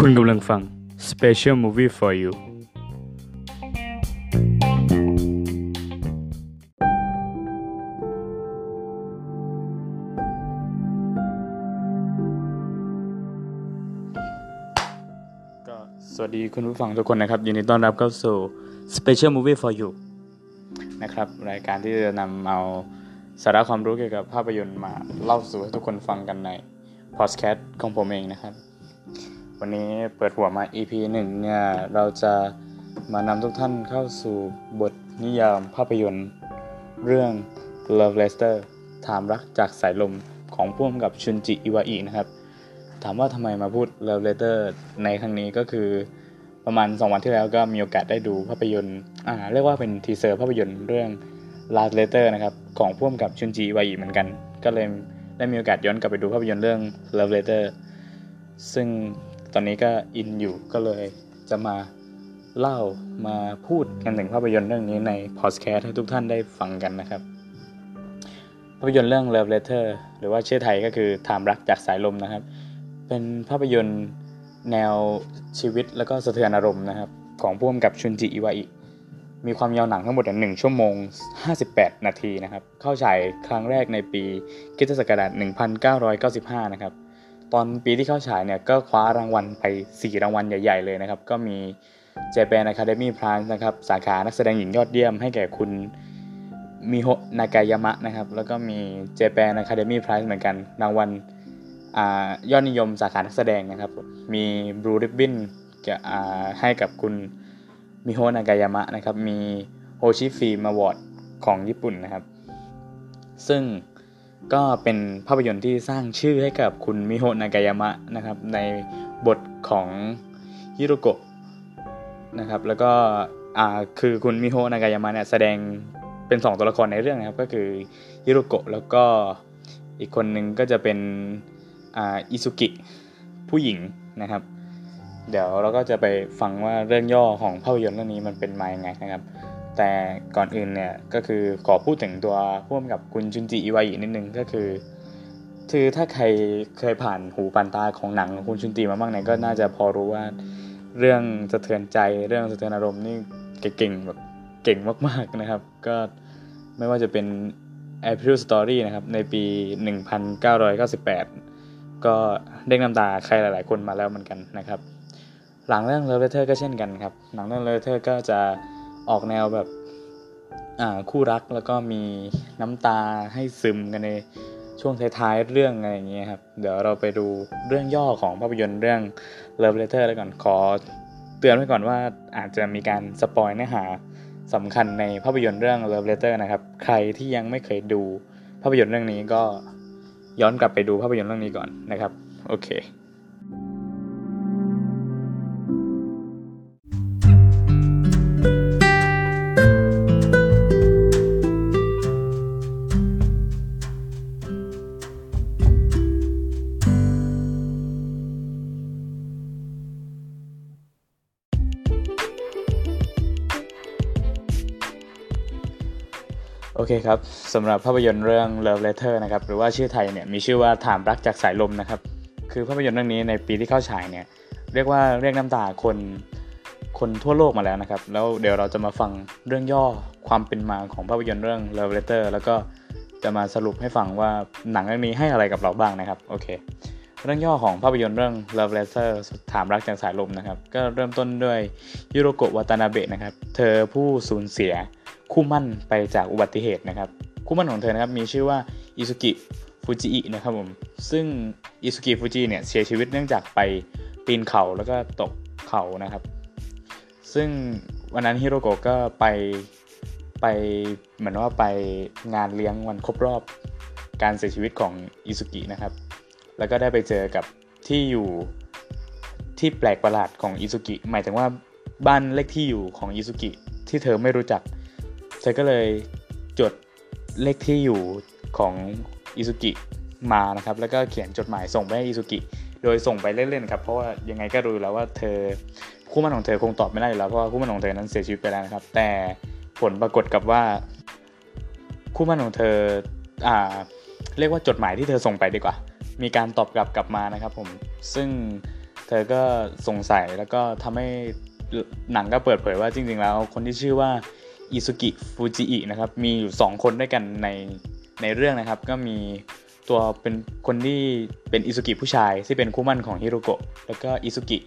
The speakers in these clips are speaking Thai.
คุณกำลังฟัง Special Movie for You ก็สวัสดีคุณผู้ฟังทุกคนนะครับ ยินดีต้อนรับเข้าสู่ Special Movie for You นะครับ รายการที่จะนำเอาสาระความรู้เกี่ยวกับภาพยนตร์มาเล่าสู่ให้ทุกคนฟังกันใน Podcast ของผมเองนะครับ วันนี้เปิดหัวมา EP หนึ่งเนี่ย เราจะมานำทุกท่านเข้าสู่บทนิยามภาพยนตร์ เรื่อง Love Letter ถามรักจากสายลมของผู้กำกับชุนจิอิวาอินะครับ ถามว่าทำไมมาพูด Love Letter ในครั้งนี้ก็คือประมาณ 2 วันที่แล้วก็มีโอกาสได้ดูภาพยนตร์อ่าเรียกว่าเป็น teaser ภาพยนตร์เรื่อง Love Letter นะครับ ของผู้กำกับชุนจิอิวาอิเหมือนกัน ก็เลยได้มีโอกาสย้อนกลับไปดูภาพยนตร์เรื่อง Love Letter ซึ่ง ตอนนี้ก็อินอยู่ก็เลยจะมาเล่ามาพูดกันถึงภาพยนตร์เรื่องนี้ในพอดแคสต์ให้ทุกท่านได้ฟังกันนะครับ ภาพยนตร์เรื่อง Love Letter หรือว่าชื่อไทยก็คือถามรักจากสายลมนะครับ เป็นภาพยนตร์แนวชีวิตแล้วก็สะเทือนอารมณ์นะครับ ของผู้กำกับชุนจิอิวาอิมีความยาวหนังทั้งหมดหนึ่งชั่วโมง 58 นาทีนะครับ เข้าฉายครั้งแรกในปีคิศักราช1995 นะครับ ตอนปีที่เข้าฉายเนี่ยก็คว้ารางวัลไป 4 รางวัลใหญ่ ๆ เลยนะครับ ก็มี Japan Academy Prize นะครับ สาขานักแสดงหญิงยอดเยี่ยมให้แก่คุณมิโฮนากายามะนะครับ แล้วก็มี Japan Academy Prize เหมือนกัน รางวัลยอดนิยมสาขานักแสดงนะครับ มี Blue Ribbon ให้กับคุณมิโฮนากายามะนะครับ มี Hochi Film Award ของญี่ปุ่นนะครับ ซึ่ง ก็เป็นภาพยนตร์ที่สร้างชื่อให้กับคุณมิโฮะนากายามะนะครับในบทของฮิโรโกะนะครับแล้วก็คือคุณมิโฮะนากายามะเนี่ยแสดงเป็น 2 ตัวละครในเรื่องนะครับก็คือฮิโรโกะแล้วก็อีกคนหนึ่งก็จะเป็นอิซุกิผู้หญิงนะครับ เดี๋ยวเราก็จะไปฟังว่าเรื่องย่อของภาพยนตร์เรื่องนี้มันเป็นมาอย่างไงนะครับ แต่ก่อนอื่นเนี่ยก็คือขอพูดถึงตัวพ่วงกับคุณจุนจิอิวาอินิดนึงก็คือคือถ้าใครเคยผ่านหูปันตาของหนังของคุณชุนจิมาบ้างเนี่ยก็น่าจะพอรู้ว่า เรื่องสะเทือนใจเรื่องสะเทือนอารมณ์นี่เก่งแบบเก่งมากๆนะครับ ก็ไม่ว่าจะเป็น April Story นะครับ ในปี 1998 ก็เด้งน้ำตาใครหลายๆคนมาแล้วเหมือนกันนะครับ หลังเรื่อง Love Letter ก็เช่นกันครับ หลังเรื่อง Love Letter ก็จะ ออกแนวแบบคู่รักแล้วก็มีน้ำตาให้ซึมกันในช่วงท้ายๆเรื่องอะไรอย่างเงี้ยครับ เดี๋ยวเราไปดูเรื่องย่อของภาพยนตร์เรื่อง Love Letter แล้วก่อนขอเตือนไว้ก่อนว่าอาจจะมีการสปอยเนื้อหาสำคัญในภาพยนตร์เรื่อง Love Letter นะครับ ใครที่ยังไม่เคยดูภาพยนตร์เรื่องนี้ก็ย้อนกลับไปดูภาพยนตร์เรื่องนี้ก่อนนะครับ โอเค ครับสำหรับภาพยนตร์เรื่อง Love Letter นะครับหรือว่าชื่อไทยเนี่ยมีชื่อว่าถามรักจากสายลมนะครับคือภาพยนตร์เรื่องนี้ในปีที่เข้าฉายเนี่ยเรียกว่าเรียกน้ำตาคนคนทั่วโลกมาแล้วนะครับ แล้วเดี๋ยวเราจะมาฟังเรื่องย่อความเป็นมาของภาพยนตร์เรื่อง Love Letter แล้วก็จะมาสรุปให้ฟังว่าหนังเรื่องนี้ให้อะไรกับเราบ้างนะครับโอเคเรื่องย่อของภาพยนตร์เรื่อง Love Letter ถามรักจากสายลมนะครับ ก็เริ่มต้นด้วยฮิโรโกะวัตานาเบะนะครับ เธอผู้สูญเสีย คู่หมั้นไปจากอุบัติเหตุนะครับ คู่หมั้นของเธอนะครับมีชื่อว่าอิซุกิฟูจิอินะครับผมซึ่งอิซุกิฟูจิเนี่ยเสียชีวิตเนื่องจากไปปีนเขาแล้วก็ตกเขานะครับ ซึ่งวันนั้นฮิโรโกะก็ไปไปเหมือนว่าไปงานเลี้ยงวันครบรอบการเสียชีวิตของอิซุกินะครับ แล้วก็ได้ไปเจอกับที่อยู่ที่แปลกประหลาดของอิซุกิหมายถึงว่าบ้านเลขที่อยู่ของอิซุกิที่เธอไม่รู้จัก ธอก็เลยจดเลขที่อยู่ของอิซุกิมานะครับ แล้วก็เขียนจดหมายส่งไปให้อิซุกิ โดยส่งไปเล่นๆครับ เพราะว่ายังไงก็รู้แล้วว่าเธอคู่มั่นของเธอคงตอบไม่ได้อยู่แล้วเพราะว่าคู่มั่นของเธอนั้นเสียชีวิตไปแล้วนะครับ แต่ผลปรากฏกับว่า คู่มั่นของเธออ่าเรียกว่าจดหมายที่เธอส่งไปดีกว่า มีการตอบกลับกลับมานะครับผม ซึ่งเธอก็สงสัยแล้วก็ทำให้หนังก็เปิดเผยว่าจริง ๆ แล้วคนที่ชื่อว่า อิซุกิฟูจิอินะครับมีอยู่ 2 คนด้วยกันในในเรื่องนะครับ ก็มีตัวเป็นคนที่เป็นอิซุกิผู้ชายที่เป็นคู่มั่นของฮิโรโกะแล้วก็อิซุกิ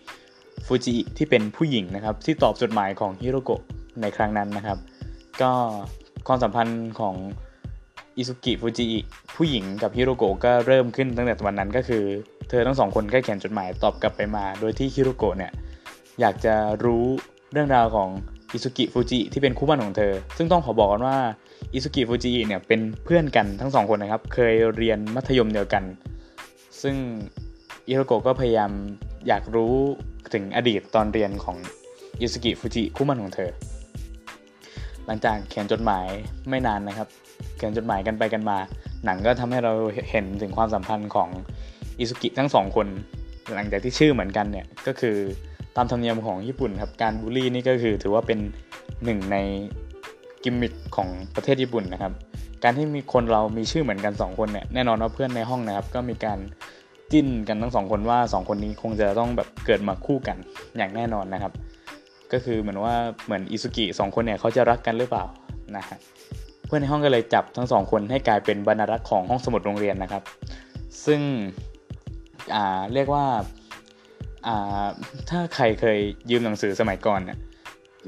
ฟูจิอิที่เป็นผู้หญิงนะครับ ที่ตอบจดหมายของฮิโรโกะในครั้งนั้นนะครับ ก็ความสัมพันธ์ของอิซุกิฟูจิอิผู้หญิงกับฮิโรโกะก็เริ่มขึ้นตั้งแต่วันนั้นก็คือ เธอทั้งสองคนก็เขียนจดหมายตอบกลับไปมา โดยที่ฮิโรโกะเนี่ยอยากจะรู้เรื่องราวของ อิซุกิฟูจิที่เป็นคู่มั่นของเธอ ซึ่งต้องขอบอกกันว่าอิซุกิฟูจิเนี่ยเป็นเพื่อนกันทั้งสองคนนะครับ เคยเรียนมัธยมเดียวกัน ซึ่งอิโรโกะก็พยายามอยากรู้ถึงอดีตตอนเรียนของอิซุกิฟูจิคู่มันของเธอ หลังจากเขียนจดหมายไม่นานนะครับ เขียนจดหมายกันไปกันมา หนังก็ทำให้เราเห็นถึงความสัมพันธ์ของอิซุกิทั้งสองคน หลังจากที่ชื่อเหมือนกันเนี่ยก็คือ ตามธรรมเนียมของญี่ปุ่นครับการบูลลี่นี่ก็คือถือว่าเป็นหนึ่งในกิมมิคของประเทศญี่ปุ่นนะครับ การที่มีคนเรามีชื่อเหมือนกัน 2 คนเนี่ยแน่นอนว่าเพื่อนในห้องนะครับ ก็มีการจิ้นกันทั้งสองคนว่า 2 คนนี้คงจะต้องแบบเกิดมาคู่กันอย่างแน่นอนนะครับ ก็คือเหมือนว่าเหมือนอิซุกิสองคนเนี่ยเขาจะรักกันหรือเปล่านะฮะเพื่อนในห้องก็เลยจับทั้งสองคนให้กลายเป็นบรรณารักษ์ของห้องสมุดโรงเรียนนะครับ ซึ่งอ่าเรียกว่า อ่าถ้าใครเคยยืมหนังสือสมัยก่อนเนี่ย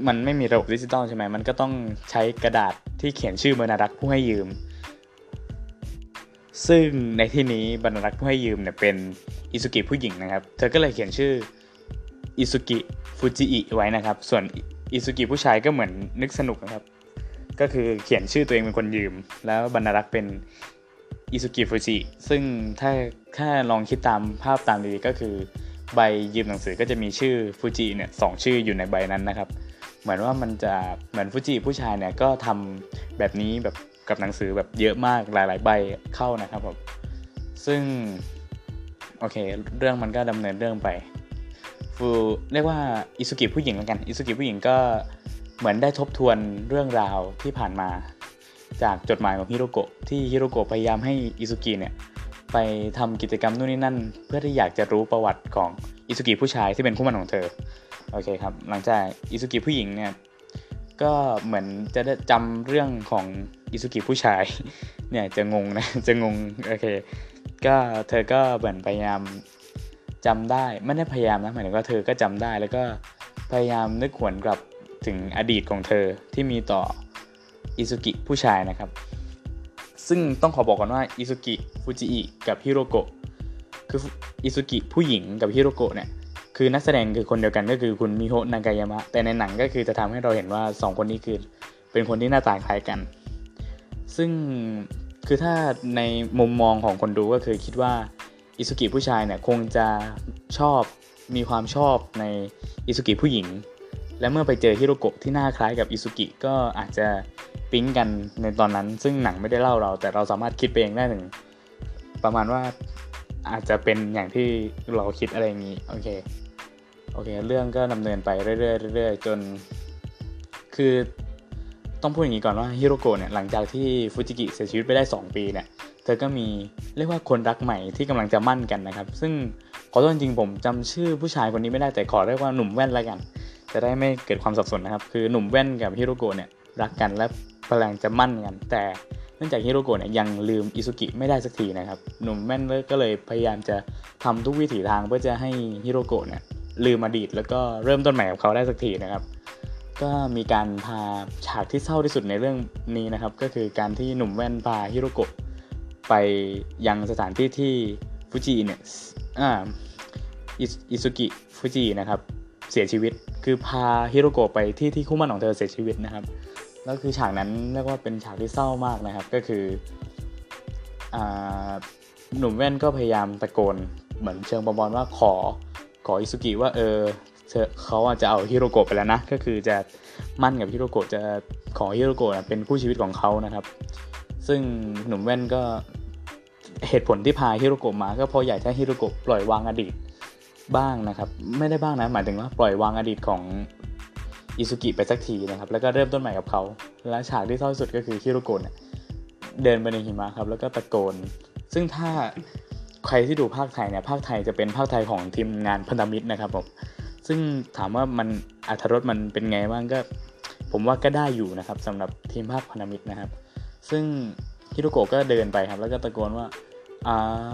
มันไม่มีระบบดิจิตอลใช่ไหมมันก็ต้องใช้กระดาษที่เขียนชื่อบรรณารักษ์ผู้ให้ยืม ซึ่งในที่นี้บรรณารักษ์ผู้ให้ยืมเนี่ยเป็นอิซุกิผู้หญิงนะครับ เธอก็เลยเขียนชื่ออิซุกิฟูจิอิไว้นะครับ ส่วนอิซุกิผู้ชายก็เหมือนนึกสนุกนะครับ ก็คือเขียนชื่อตัวเองเป็นคนยืม แล้วบรรณารักษ์เป็นอิซุกิฟูจิซึ่งถ้าถ้าลองคิดตามภาพตามดีก็คือ ใบยืมหนังสือก็จะมีชื่อฟูจิเนี่ยสองชื่ออยู่ในใบนั้นนะครับ เหมือนว่ามันจะเหมือนฟูจิผู้ชายเนี่ยก็ทำแบบนี้แบบกับหนังสือแบบเยอะมากหลาย ๆ ใบเข้านะครับผมซึ่งโอเค เรื่องมันก็ดำเนินเรื่องไปฟูเรียกว่าอิสุกิผู้หญิงแล้วกันอิสุกิผู้หญิงก็เหมือนได้ทบทวนเรื่องราวที่ผ่านมา จากจดหมายของฮิโรโกะที่ฮิโรโกะพยายามให้อิสุกิเนี่ย ไปทำกิจกรรมนู่นนี่นั่น เพื่อที่อยากจะรู้ประวัติของอิสุกิผู้ชายที่เป็นคู่มั่นของเธอโอเคครับหลังจากอิสุกิผู้หญิงเนี่ยก็เหมือนจะได้จำเรื่องของอิสุกิผู้ชายเนี่ยจะงงนะจะงงโอเคก็เธอก็เหมือนพยายามจำได้ไม่ได้พยายามนะหมายถึงว่าเธอก็จำได้แล้วก็พยายามนึกหวนกลับถึงอดีตของเธอที่มีต่ออิสุกิผู้ชายนะครับ ซึ่งต้องขอบอกก่อนว่าอิซุกิฟูจิอิกับฮิโรโกะคืออิซุกิผู้หญิงกับฮิโรโกะเนี่ยคือนักแสดงคือคนเดียวกันก็คือคุณมิโฮะนากายามะ แต่ในหนังก็คือจะทำให้เราเห็นว่า 2 คนนี้คือเป็นคนที่หน้าตาคล้ายกัน ซึ่งคือถ้าในมุมมองของคนดูก็คือคิดว่าอิซุกิผู้ชายเนี่ยคงจะชอบมีความชอบในอิซุกิผู้หญิง และเมื่อไปเจอฮิโรโกะที่หน้าคล้ายกับอิซุกิก็อาจจะ ปิ๊งกันในตอนนั้น ซึ่งหนังไม่ได้เล่าเรา แต่เราสามารถคิดไปเองได้หนึ่งประมาณว่าอาจจะเป็นอย่างที่เราคิดอะไรอย่างนี้โอเคโอเค เรื่องก็ดำเนินไปเรื่อยๆเรื่อยๆจน คือต้องพูดอย่างนี้ก่อนว่าฮิโรโกะเนี่ยหลังจากที่ฟูจิกิเสียชีวิตไปได้ 2 ปีเนี่ยเธอก็มีเรียกว่าคนรักใหม่ที่กำลังจะมั่นกันนะครับ ซึ่งขอโทษจริงผมจำชื่อผู้ชายคนนี้ไม่ได้แต่ขอเรียกว่าหนุ่มแว่นแล้วกัน จะได้ไม่เกิดความสับสนนะครับ คือหนุ่มแว่นกับฮิโรโกะเนี่ยรักกันและ กำลังจะมั่นกัน แต่เนื่องจากฮิโรโกะเนี่ยยังลืมอิซุกิไม่ได้สักทีนะครับ หนุ่มแม่นเลก็เลยพยายามจะทำทุกวิถีทางเพื่อจะให้ฮิโรโกะเนี่ยลืมอดีตแล้วก็เริ่มต้นใหม่กับเขาได้สักทีนะครับ ก็มีการพาฉากที่เศร้าที่สุดในเรื่องนี้นะครับ ก็คือการที่หนุ่มแว่นพาฮิโรโกะไปยังสถานที่ที่ฟูจิเนี่ยอ่าอิซุกิฟูจินะครับเสียชีวิต คือพาฮิโรโกะไปที่ที่คู่หมั้นของเธอเสียชีวิตนะครับ แล้วคือฉากนั้นเรียกว่าเป็นฉากที่เศร้ามากนะครับ ก็คือหนุ่มแว่นก็พยายามตะโกนเหมือนเชิงประมาณว่าขอขออิสุกิว่าเออเขาอาจจะเอาฮิโรโกะไปแล้วนะ ก็คือจะหมั้นกับฮิโรโกะจะขอฮิโรโกะเป็นคู่ชีวิตของเขานะครับ ซึ่งหนุ่มแว่นก็เหตุผลที่พาฮิโรโกะมา ก็เพราะอยากให้ฮิโรโกะปล่อยวางอดีตบ้างนะครับ ไม่ได้บ้างนะหมายถึงว่าปล่อยวางอดีตของ อิซุกิไปสักทีนะครับ แล้วก็เริ่มต้นใหม่กับเขา และฉากที่เศร้าสุดก็คือฮิโรโกะเดินไปในหิมะครับ แล้วก็ตะโกน ซึ่งถ้าใครที่ดูภาคไทยเนี่ย ภาคไทยจะเป็นภาคไทยของทีมงานพันธมิตรนะครับผม ซึ่งถามว่ามันอัธรสมันเป็นไงบ้างก็ ผมว่าก็ได้อยู่นะครับสำหรับทีมภาคพันธมิตรนะครับ ซึ่งฮิโรโกะก็เดินไปครับ แล้วก็ตะโกนว่า อ่า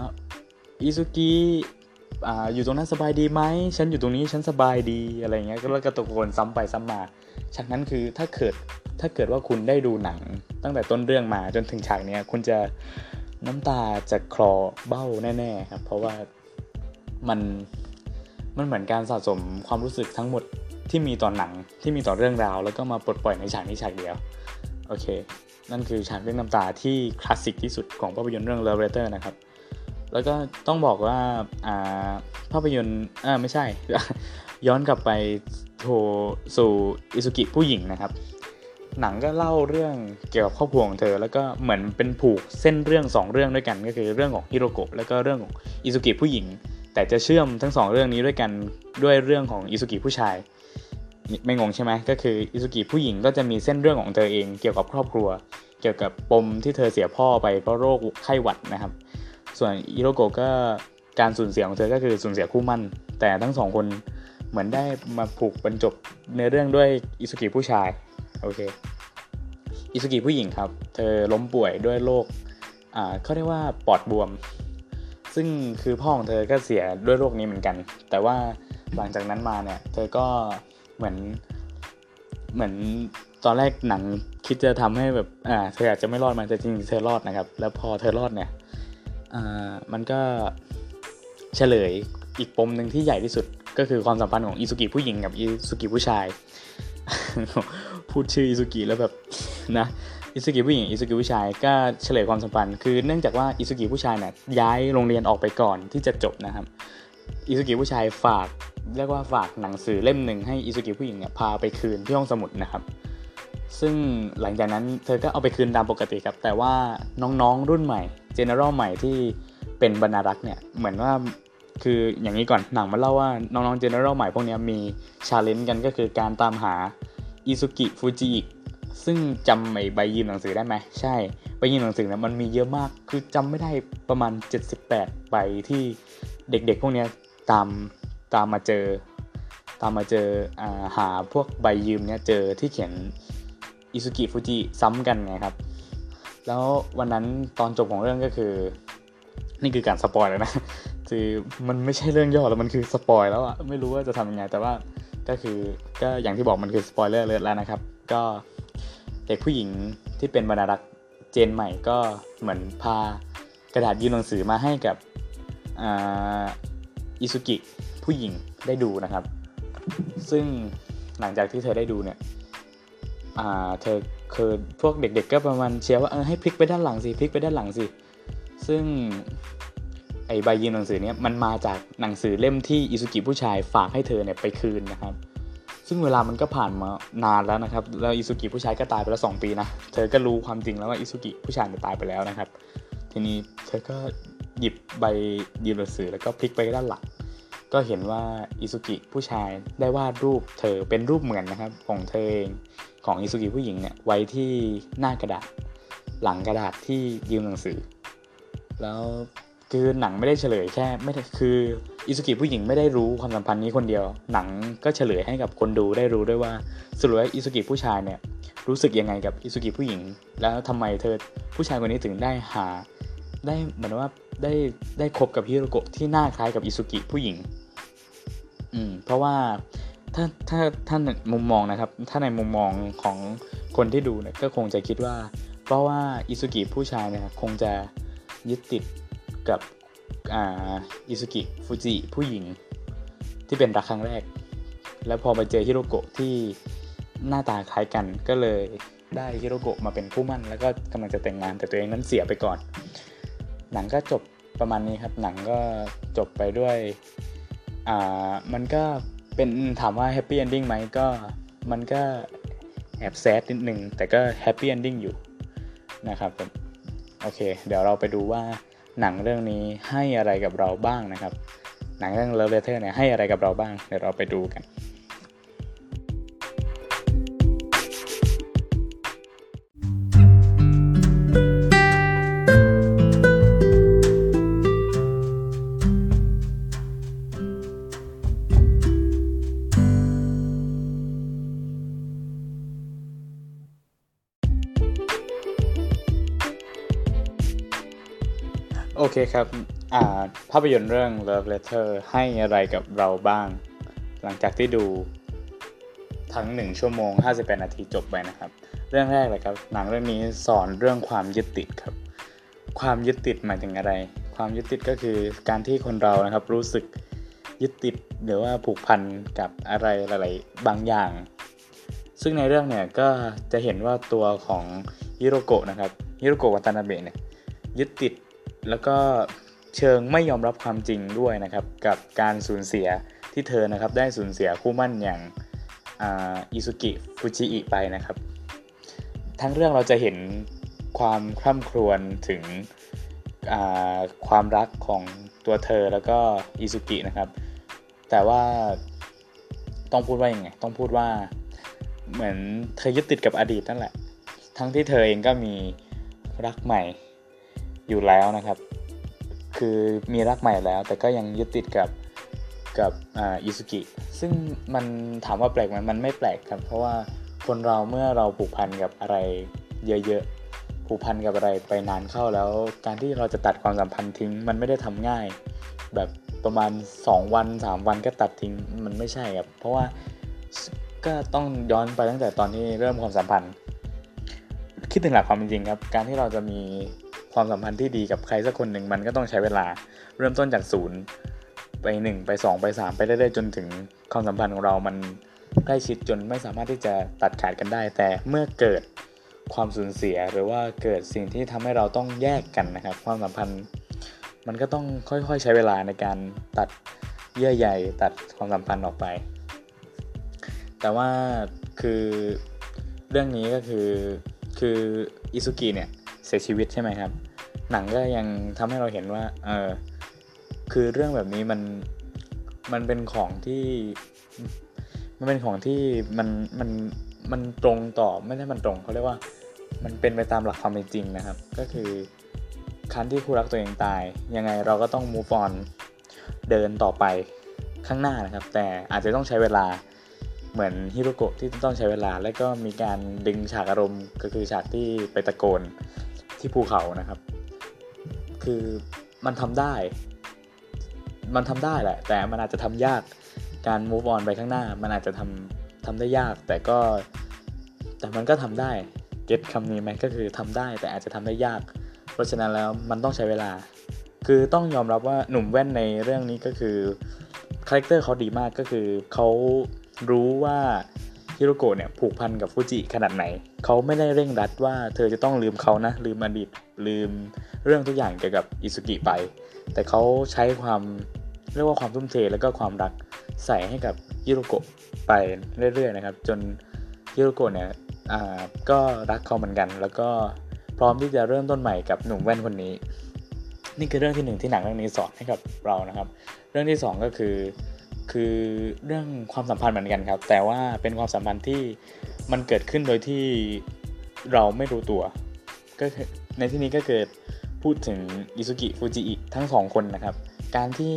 อิซุกิ อยู่ตรงนั้นสบายดีไหมฉันอยู่ตรงนี้ฉันสบายดีอะไรเงี้ยก็แล้วก็ตะโกนซ้ำไปซ้ำมาฉากนั้นคือถ้าเกิดถ้าเกิดว่าคุณได้ดูหนัง ตั้งแต่ต้นเรื่องมาจนถึงฉากนี้คุณจะน้ำตาจะคลอเบ้าแน่ๆครับเพราะว่ามันมันเหมือนการสะสมความรู้สึกทั้งหมดที่มีต่อหนังที่มีต่อเรื่องราว แล้วก็มาปลดปล่อยในฉากนี้ฉากเดียวโอเค นั่นคือฉากเรื่องน้ำตาที่คลาสสิกที่สุดของภาพยนตร์เรื่อง Love Letter นะครับ แล้วก็ต้องบอกว่าภาพยนตร์อ่าไม่ใช่ ย้อนกลับไปโทสู่อิสุกิผู้หญิงนะครับ หนังก็เล่าเรื่องเกี่ยวกับครอบครัวของเธอ แล้วก็เหมือนเป็นผูกเส้นเรื่อง 2 เรื่องด้วยกัน ก็คือเรื่องของฮิโรโกะแล้วก็เรื่องของอิสุกิผู้หญิง แต่จะเชื่อมทั้ง 2 เรื่องนี้ด้วยกันด้วยเรื่องของอิสุกิผู้ชายไม่งงใช่ไหมก็คืออิสุกิผู้หญิงก็จะมีเส้นเรื่องของเธอเอง เกี่ยวกับครอบครัว เกี่ยวกับปมที่เธอเสียพ่อไปเพราะโรคไข้หวัดนะครับ ส่วนอิโรโกะก็การสูญเสียของเธอก็คือสูญเสียคู่มั่น แต่ทั้งสองคนเหมือนได้มาผูกบรรจบในเรื่องด้วยอิสุกิผู้ชายโอเคอิสุกิผู้หญิงครับ เธอล้มป่วยด้วยโรคอ่าเขาเรียกว่าปอดบวม ซึ่งคือพ่อของเธอก็เสียด้วยโรคนี้เหมือนกัน แต่ว่าหลังจากนั้นมาเนี่ย เธอก็เหมือนเหมือนตอนแรกหนังคิดจะทำให้แบบอ่าเธออาจจะไม่รอดมาแต่จริงเธอรอดนะครับ แล้วพอเธอรอดเนี่ย มันก็เฉลยอีกปมหนึ่งที่ใหญ่ที่สุดก็คือความสัมพันธ์ของอิสุกิผู้หญิงกับอิสุกิผู้ชาย พูดชื่ออิสุกิแล้วแบบนะอิสุกิผู้หญิงอิสุกิผู้ชายก็เฉลยความสัมพันธ์คือเนื่องจากว่าอิสุกิผู้ชายเนี่ยย้ายโรงเรียนออกไปก่อนที่จะจบนะครับอิสุกิผู้ชายฝากเรียกว่าฝากหนังสือเล่มหนึ่งให้อิสุกิผู้หญิงเนี่ยพาไปคืนที่ห้องสมุดนะครับ ซึ่งหลังจากนั้นเธอก็เอาไปคืนตามปกติครับแต่ว่าน้องๆรุ่นใหม่ generation ใหม่ที่เป็นบรรณารักษ์เนี่ยเหมือนว่าคืออย่างนี้ก่อนหนังมาเล่าว่าน้องๆ generation ใหม่พวกนี้มี challenge กันก็คือการตามหาอิซุกิฟูจิซึ่งจำใบยืมหนังสือได้ไหมใช่ใบยืมหนังสือเนี่ยมันมีเยอะมากคือจำไม่ได้ประมาณ 78ใบที่เด็กๆ พวกนี้ตามตามมาเจอ ตามมาเจออาหาพวกใบยืมเนี่ยเจอที่เขียนอิซุกิฟูจิซ้ำกันไงครับ แล้ววันนั้นตอนจบของเรื่องก็คือ นี่คือการ spoil แล้วนะ คือมันไม่ใช่เรื่องย่อแล้วมันคือ spoil แล้วอะไม่รู้ว่าจะทำยังไง แต่ว่าก็คือก็อย่างที่บอกมันคือสปอยเลอร์เลยแล้วนะครับ ก็เด็กผู้หญิงที่เป็นบรรณารักษ์ gen ใหม่ก็เหมือนพากระดาษยืมหนังสือมาให้กับอิซุกิผู้หญิงได้ดูนะครับ ซึ่งหลังจากที่เธอได้ดูเนี่ยเธอ คือพวกเด็กๆก็ประมาณเชียร์ว่าเออให้พลิกไปด้านหลังสิพลิกไปด้านหลังสิ ซึ่งไอใบยืมหนังสือเนี้ยมันมาจากหนังสือเล่มที่อิสุกิผู้ชายฝากให้เธอเนี่ยไปคืนนะครับ ซึ่งเวลามันก็ผ่านมานานแล้วนะครับ แล้วอิสุกิผู้ชายก็ตายไปแล้วสปีนะ เธอก็รู้ความจริงแล้วว่าอิสุกิผู้ชายเนี่ยตายไปแล้วนะครับ ทีนี้เธอก็หยิบใบยืมหนังสือแล้วก็พลิกไปด้านหลัง ก็เห็นว่าอิสุกิผู้ชายได้วาดรูปเธอเป็นรูปเหมือนนะครับของเธอเองของอิสุกิผู้หญิงเนี่ยไว้ที่หน้ากระดาษ หลังกระดาษที่ยืมหนังสือ แล้วคือหนังไม่ได้เฉลยแค่ไม่คืออิสุกิผู้หญิงไม่ได้รู้ความสัมพันธ์นี้คนเดียว หนังก็เฉลยให้กับคนดูได้รู้ด้วยว่าสรุปว่าอิสุกิผู้ชายเนี่ยรู้สึกยังไงกับอิสุกิผู้หญิง แล้วทำไมเธอผู้ชายคนนี้ถึงได้หา ได้เหมือนว่าได้ได้คบกับฮิโรโกะที่หน้าคล้ายกับอิสุกิผู้หญิง อืมเพราะว่าถ้าถ้าท่านมุมมองนะครับ ถ้าในมุมมองของคนที่ดูเนี่ยก็คงจะคิดว่า เพราะว่าอิสุกิผู้ชายเนี่ยคงจะยึดติดกับอิซุกิฟูจิผู้หญิงที่เป็นรักครั้งแรก แล้วพอมาเจอฮิโรโกะที่หน้าตาคล้ายกันก็เลยได้ฮิโรโกะมาเป็นคู่หมั้น แล้วก็กำลังจะแต่งงานแต่ตัวเองนั้นเสียไปก่อน หนังก็จบประมาณนี้ครับ หนังก็จบไปด้วย อ่ามันก็เป็นถามว่า happy ending ไหมก็มันก็แอบ sad นิดนึงแต่ก็ happy ending อยู่นะครับโอเค เดี๋ยวเราไปดูว่าหนังเรื่องนี้ให้อะไรกับเราบ้างนะครับ หนังเรื่อง Love Letter เนี่ยให้อะไรกับเราบ้าง เดี๋ยวเราไปดูกัน คครับอ่าภาพยนตร์เรื่อง Love Letter ให้อะไรกับเราบ้าง หลังจากที่ดูทั้ง 1 ชั่วโมง 58 นาทีจบไปนะครับ เรื่องแรกเลยครับ หนังเรื่องนี้สอนเรื่องความยึดติดครับ ความยึดติดหมายถึงอะไร ความยึดติดก็คือการที่คนเรานะครับรู้สึกยึดติดหรือว่าผูกพันกับอะไรอะไรบางอย่าง ซึ่งในเรื่องเนี่ยก็จะเห็นว่าตัวของฮิโรโกะนะครับฮิโรโกะวัตานาเบะเนี่ยยึดติด แล้วก็เชิงไม่ยอมรับความจริงด้วยนะครับ กับการสูญเสียที่เธอนะครับได้สูญเสียคู่มั่นอย่างอิซุกิฟูจิอิไปนะครับ ทั้งเรื่องเราจะเห็นความคร่ำครวญถึงความรักของตัวเธอแล้วก็อิซุกินะครับ แต่ว่าต้องพูดว่ายังไงต้องพูดว่าเหมือนเธอยึดติดกับอดีตนั่นแหละ ทั้งที่เธอเองก็มีรักใหม่ อยู่แล้วนะครับ คือมีรักใหม่แล้ว แต่ก็ยังยึดติดกับกับอิสุกิซึ่งมันถามว่าแปลกไหมมันไม่แปลกครับ เพราะว่าคนเราเมื่อเราผูกพันกับอะไรเยอะๆผูกพันกับอะไรไปนานเข้าแล้ว การที่เราจะตัดความสัมพันธ์ทิ้ง มันไม่ได้ทำง่าย แบบประมาณ 2 วัน 3 วันก็ตัดทิ้งมันไม่ใช่ครับเพราะว่าก็ต้องย้อนไปตั้งแต่ตอนที่เริ่มความสัมพันธ์ คิดถึงหลักความจริงครับ การที่เราจะมี ความสัมพันธ์ที่ดีกับใครสักคนหนึ่งมันก็ต้องใช้เวลา เริ่มต้นจากศูนย์ไป 1 ไป 2 ไป 3 ไปเรื่อยๆจนถึงความสัมพันธ์ของเรามันใกล้ชิดจนไม่สามารถที่จะตัดขาดกันได้ แต่เมื่อเกิดความสูญเสียหรือว่าเกิดสิ่งที่ทำให้เราต้องแยกกันนะครับ ความสัมพันธ์มันก็ต้องค่อยๆใช้เวลาในการตัดเยื่อใยตัดความสัมพันธ์ออกไป แต่ว่าคือเรื่องนี้ก็คือคืออิซุกิเนี่ยเสียชีวิตใช่ไหมครับ หนังก็ยังทำให้เราเห็นว่า เออ คือเรื่องแบบนี้มัน มันเป็นของที่ มันเป็นของที่มันมันมันตรงต่อไม่ใช่มันตรงเขาเรียกว่า มันเป็นไปตามหลักความเป็นจริงนะครับ ก็คือคันที่คู่รักตัวเองตาย ยังไงเราก็ต้อง move on เดินต่อไปข้างหน้านะครับ แต่อาจจะต้องใช้เวลาเหมือนฮิโรโกะที่ต้องใช้เวลา และก็มีการดึงฉากอารมณ์ก็คือฉากที่ไปตะโกนที่ภูเขานะครับ คือมันทำได้ มันทำได้แหละ แต่มันอาจจะทำยากการ move on ไปข้างหน้า มันอาจจะททำได้ยาก แต่ก็แต่มันก็ทำได้ get คำนี้ไหมก็คือทำได้แต่อาจจะทำได้ยาก เพราะฉะนั้นแล้วมันต้องใช้เวลา คือต้องยอมรับว่าหนุ่มแว่นในเรื่องนี้ก็คือ character เขาดีมากก็คือเขารู้ว่าฮิโรโกะเนี่ยผูกพันกับฟูจิขนาดไหน เขาไม่ได้เร่งรัดว่าเธอจะต้องลืมเขานะลืมอดีต ลืมเรื่องทุกอย่างเกี่ยวกับอิสุกิไป แต่เขาใช้ความเรียกว่าความทุ่มเทแล้วก็ความรักใส่ให้กับฮิโรโกะไปเรื่อยๆนะครับ จนฮิโรโกะเนี่ยก็รักเขาเหมือนกัน แล้วก็พร้อมที่จะเริ่มต้นใหม่กับหนุ่มแว่นคนนี้ นี่คือเรื่องที่หนึ่งที่หนังเรื่องนี้สอนให้กับเรานะครับ เรื่องที่2ก็คือคือเรื่องความสัมพันธ์เหมือนกันครับ แต่ว่าเป็นความสัมพันธ์ที่มันเกิดขึ้นโดยที่เราไม่รู้ตัว ก็ในที่นี้ก็เกิดพูดถึงอิซุกิฟูจิอิทั้งสองคนนะครับ การที่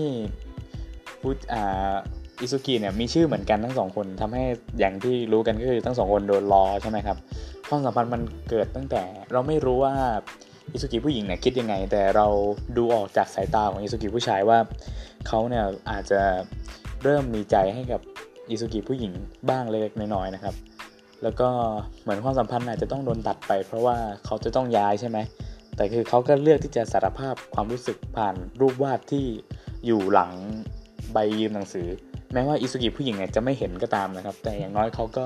ฟูอ่าอิซุกิเนี่ยมีชื่อเหมือนกันทั้งสองคนทำให้อย่างที่รู้กันก็คือทั้งสองคนโดนรอใช่ไหมครับความสัมพันธ์มันเกิดตั้งแต่เราไม่รู้ว่าอิซุกิผู้หญิงเนี่ยคิดยังไง แต่เราดูออกจากสายตาของอิซุกิผู้ชายว่าเขาเนี่ยอาจจะเริ่มมีใจให้กับอิซุกิผู้หญิงบ้างเล็กน้อยๆนะครับ แล้วก็เหมือนความสัมพันธ์อาจจะต้องโดนตัดไป เพราะว่าเขาจะต้องย้ายใช่ไหมแต่คือเขาก็เลือกที่จะสารภาพความรู้สึกผ่านรูปวาดที่อยู่หลังใบยืมหนังสือ แม้ว่าอิซุกิผู้หญิงเนี่ยจะไม่เห็นก็ตามนะครับ แต่อย่างน้อยเขาก็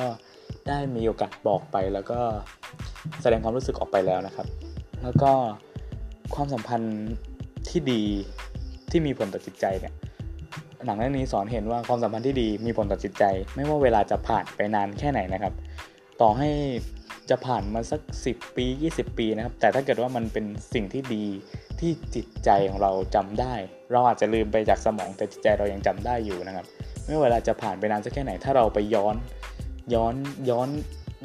ได้มีโอกาสบอกไปแล้วก็แสดงความรู้สึกออกไปแล้วนะครับ แล้วก็ความสัมพันธ์ที่ดีที่มีผลต่อจิตใจเนี่ย หนังเรื่องนี้สอนเห็นว่าความสัมพันธ์ที่ดีมีผลต่อจิตใจ ไม่ว่าเวลาจะผ่านไปนานแค่ไหนนะครับ ต่อให้จะผ่านมาสัก 10 ปี 20 ปีนะครับ แต่ถ้าเกิดว่ามันเป็นสิ่งที่ดีที่จิตใจของเราจำได้ เราอาจจะลืมไปจากสมองแต่จิตใจเรายังจำได้อยู่นะครับ ไม่ว่าเวลาจะผ่านไปนานสักแค่ไหน ถ้าเราไปย้อนย้อนย้อน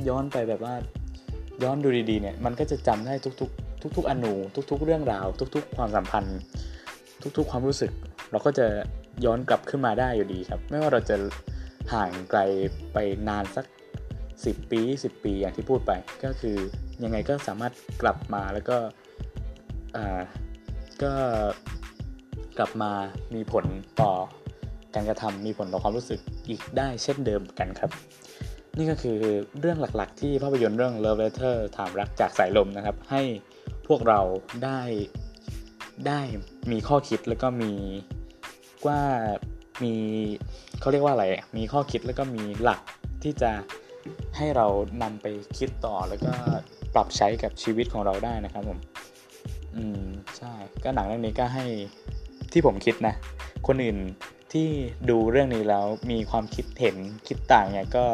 ย้อนไปแบบว่า ย้อนดูดีๆเนี่ยมันก็จะจำได้ทุกๆ ทุก ๆ อนูทุก ๆ เรื่องราว ทุก ๆ ความสัมพันธ์ ทุก ๆ ความรู้สึก เราก็จะย้อนกลับขึ้นมาได้อยู่ดีครับ ไม่ว่าเราจะห่างไกลไปนานสัก 10 ปี 20 ปีอย่างที่พูดไป ก็คือยังไงก็สามารถกลับมาแล้วก็ก็กลับมามีผลต่อการกระทำมีผลต่อความรู้สึกอีกได้เช่นเดิมกันครับ นี่ก็คือเรื่องหลักๆ ที่ภาพยนตร์เรื่อง Love Letter ถามรักจากสายลมนะครับ ให้พวกเราได้ได้มีข้อคิดแล้วก็มี ว่ามีเขาเรียกว่าอะไร มีข้อคิดแล้วก็มีหลักที่จะให้เรานำไปคิดต่อแล้วก็ปรับใช้กับชีวิตของเราได้นะครับผม อืม ใช่ ก็หนังเรื่องนี้ก็ให้ที่ผมคิดนะ คนอื่นที่ดูเรื่องนี้แล้วมีความคิดเห็นคิดต่างเนี่ยก็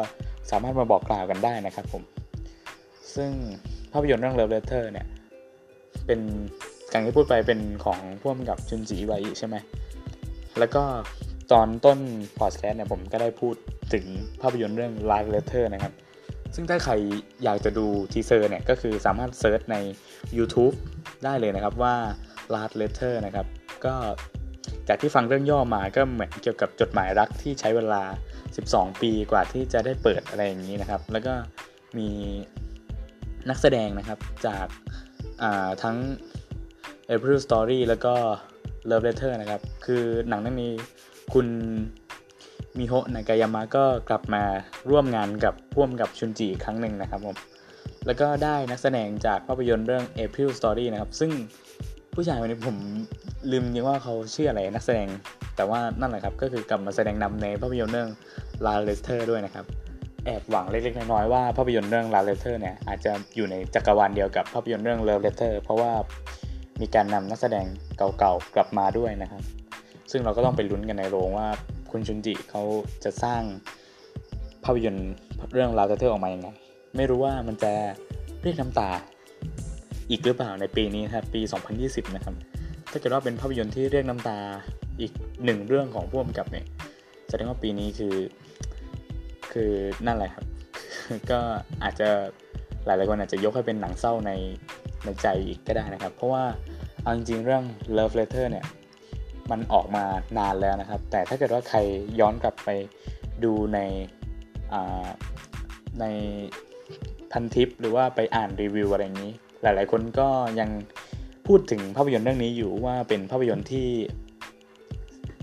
สามารถมาบอกกล่าวกันได้นะครับผม ซึ่งภาพยนตร์เรื่อง Love Letter เนี่ย เป็นการที่พูดไปเป็นของผู้กำกับชุนจิ อิวาอิใช่ไหม แล้วก็ตอนต้นพอดแคสต์เนี่ยผมก็ได้พูดถึงภาพยนตร์เรื่อง Love Letter นะครับ ซึ่งถ้าใครอยากจะดู teaser เนี่ย ก็คือสามารถ search ใน YouTube ได้เลยนะครับว่า Last Letter นะครับ ก็จากที่ฟังเรื่องย่อมาก็เหมือนเกี่ยวกับจดหมายรักที่ใช้เวลา 12 ปีกว่าที่จะได้เปิดอะไรอย่างนี้นะครับ แล้วก็มีนักแสดงนะครับจากทั้ง April Story แล้วก็ Love Letter นะครับ คือหนังเรื่องนี้คุณมิโฮะนากายามะก็กลับมาร่วมงานกับพ่วมกับชุนจิอีกครั้งหนึ่งนะครับผม แล้วก็ได้นักแสดงจากภาพยนตร์เรื่อง April Story นะครับ ซึ่งผู้ชายคนนี้ผมลืมยังว่าเขาชื่ออะไรนักแสดง แต่ว่านั่นแหละครับ ก็คือกลับมาแสดงนำในภาพยนตร์เรื่อง La l e s t e r ด้วยนะครับ แอบหวังเล็กๆน้อยๆว่าภาพยนตร์เรื่อง La l e s t e r เนี่ยอาจจะอยู่ในจักรวาลเดียวกับภาพยนตร์เรื่อง Love Letter เพราะว่า มีการนำนักแสดงเก่าๆกลับมาด้วยนะครับ ซึ่งเราก็ต้องไปลุ้นกันในโรงว่าคุณชุนจิเขาจะสร้างภาพยนตร์เรื่องลาวเทอร์ออกมายังไง ไม่รู้ว่ามันจะเรียกน้ำตาอีกหรือเปล่าในปีนี้ครับปี 2020 นะครับ ถ้าเกิดว่าเป็นภาพยนตร์ที่เรียกน้ำตาอีกหนึ่งเรื่องของพ่วงกับเนี่ยแสดงว่าปีนี้คือ คือนั่นแหละครับ ก็อาจจะหลายๆคนอาจจะยกให้เป็นหนังเศร้าใน ในใจอีกก็ได้นะครับ เพราะว่าเอาจริงๆเรื่อง Love Letter เนี่ยมันออกมานานแล้วนะครับ แต่ถ้าเกิดว่าใครย้อนกลับไปดูในในพันทิปหรือว่าไปอ่านรีวิวอะไรอย่างนี้ หลาย ๆ คนก็ยังพูดถึงภาพยนตร์เรื่องนี้อยู่ว่าเป็นภาพยนตร์ที่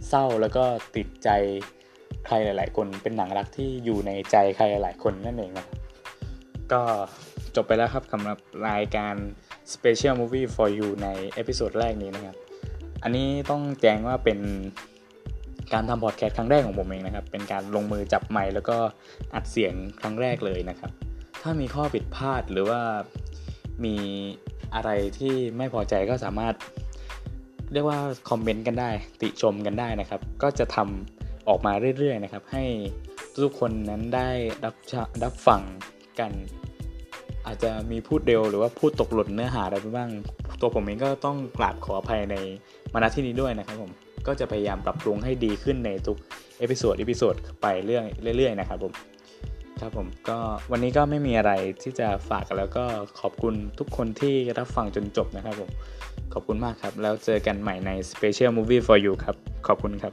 เศร้าแล้วก็ติดใจใครหลาย ๆ คนเป็นหนังรักที่อยู่ในใจใครหลายคนนั่นเองนะก็จบไปแล้วครับสำหรับรายการ Special Movie for You ใน episode แรกนี้นะครับ อันนี้ต้องแจ้งว่าเป็นการทำพอดแคสต์ครั้งแรกของผมเองนะครับ เป็นการลงมือจับไมค์แล้วก็อัดเสียงครั้งแรกเลยนะครับ ถ้ามีข้อผิดพลาดหรือว่ามีอะไรที่ไม่พอใจก็สามารถ เรียกว่าคอมเมนต์กันได้ ติชมกันได้นะครับ ก็จะทำออกมาเรื่อยๆนะครับ ให้ทุกคนนั้นได้รับรับฟังกัน อาจจะมีพูดเร็วหรือว่าพูดตกหล่นเนื้อหาอะไรไปบ้าง ตัวผมเองก็ต้องกราบขออภัยในมาณที่นี้ด้วยนะครับผมก็จะพยายามปรับปรุงให้ดีขึ้นในทุกepisode episode ไปเรื่อยเรื่อยๆนะครับผมครับผมก็วันนี้ก็ไม่มีอะไรที่จะฝากกันแล้วก็ขอบคุณทุกคนที่รับฟังจนจบนะครับผมขอบคุณมากครับ แล้วเจอกันใหม่ใน Special Movie for You ครับ ขอบคุณครับ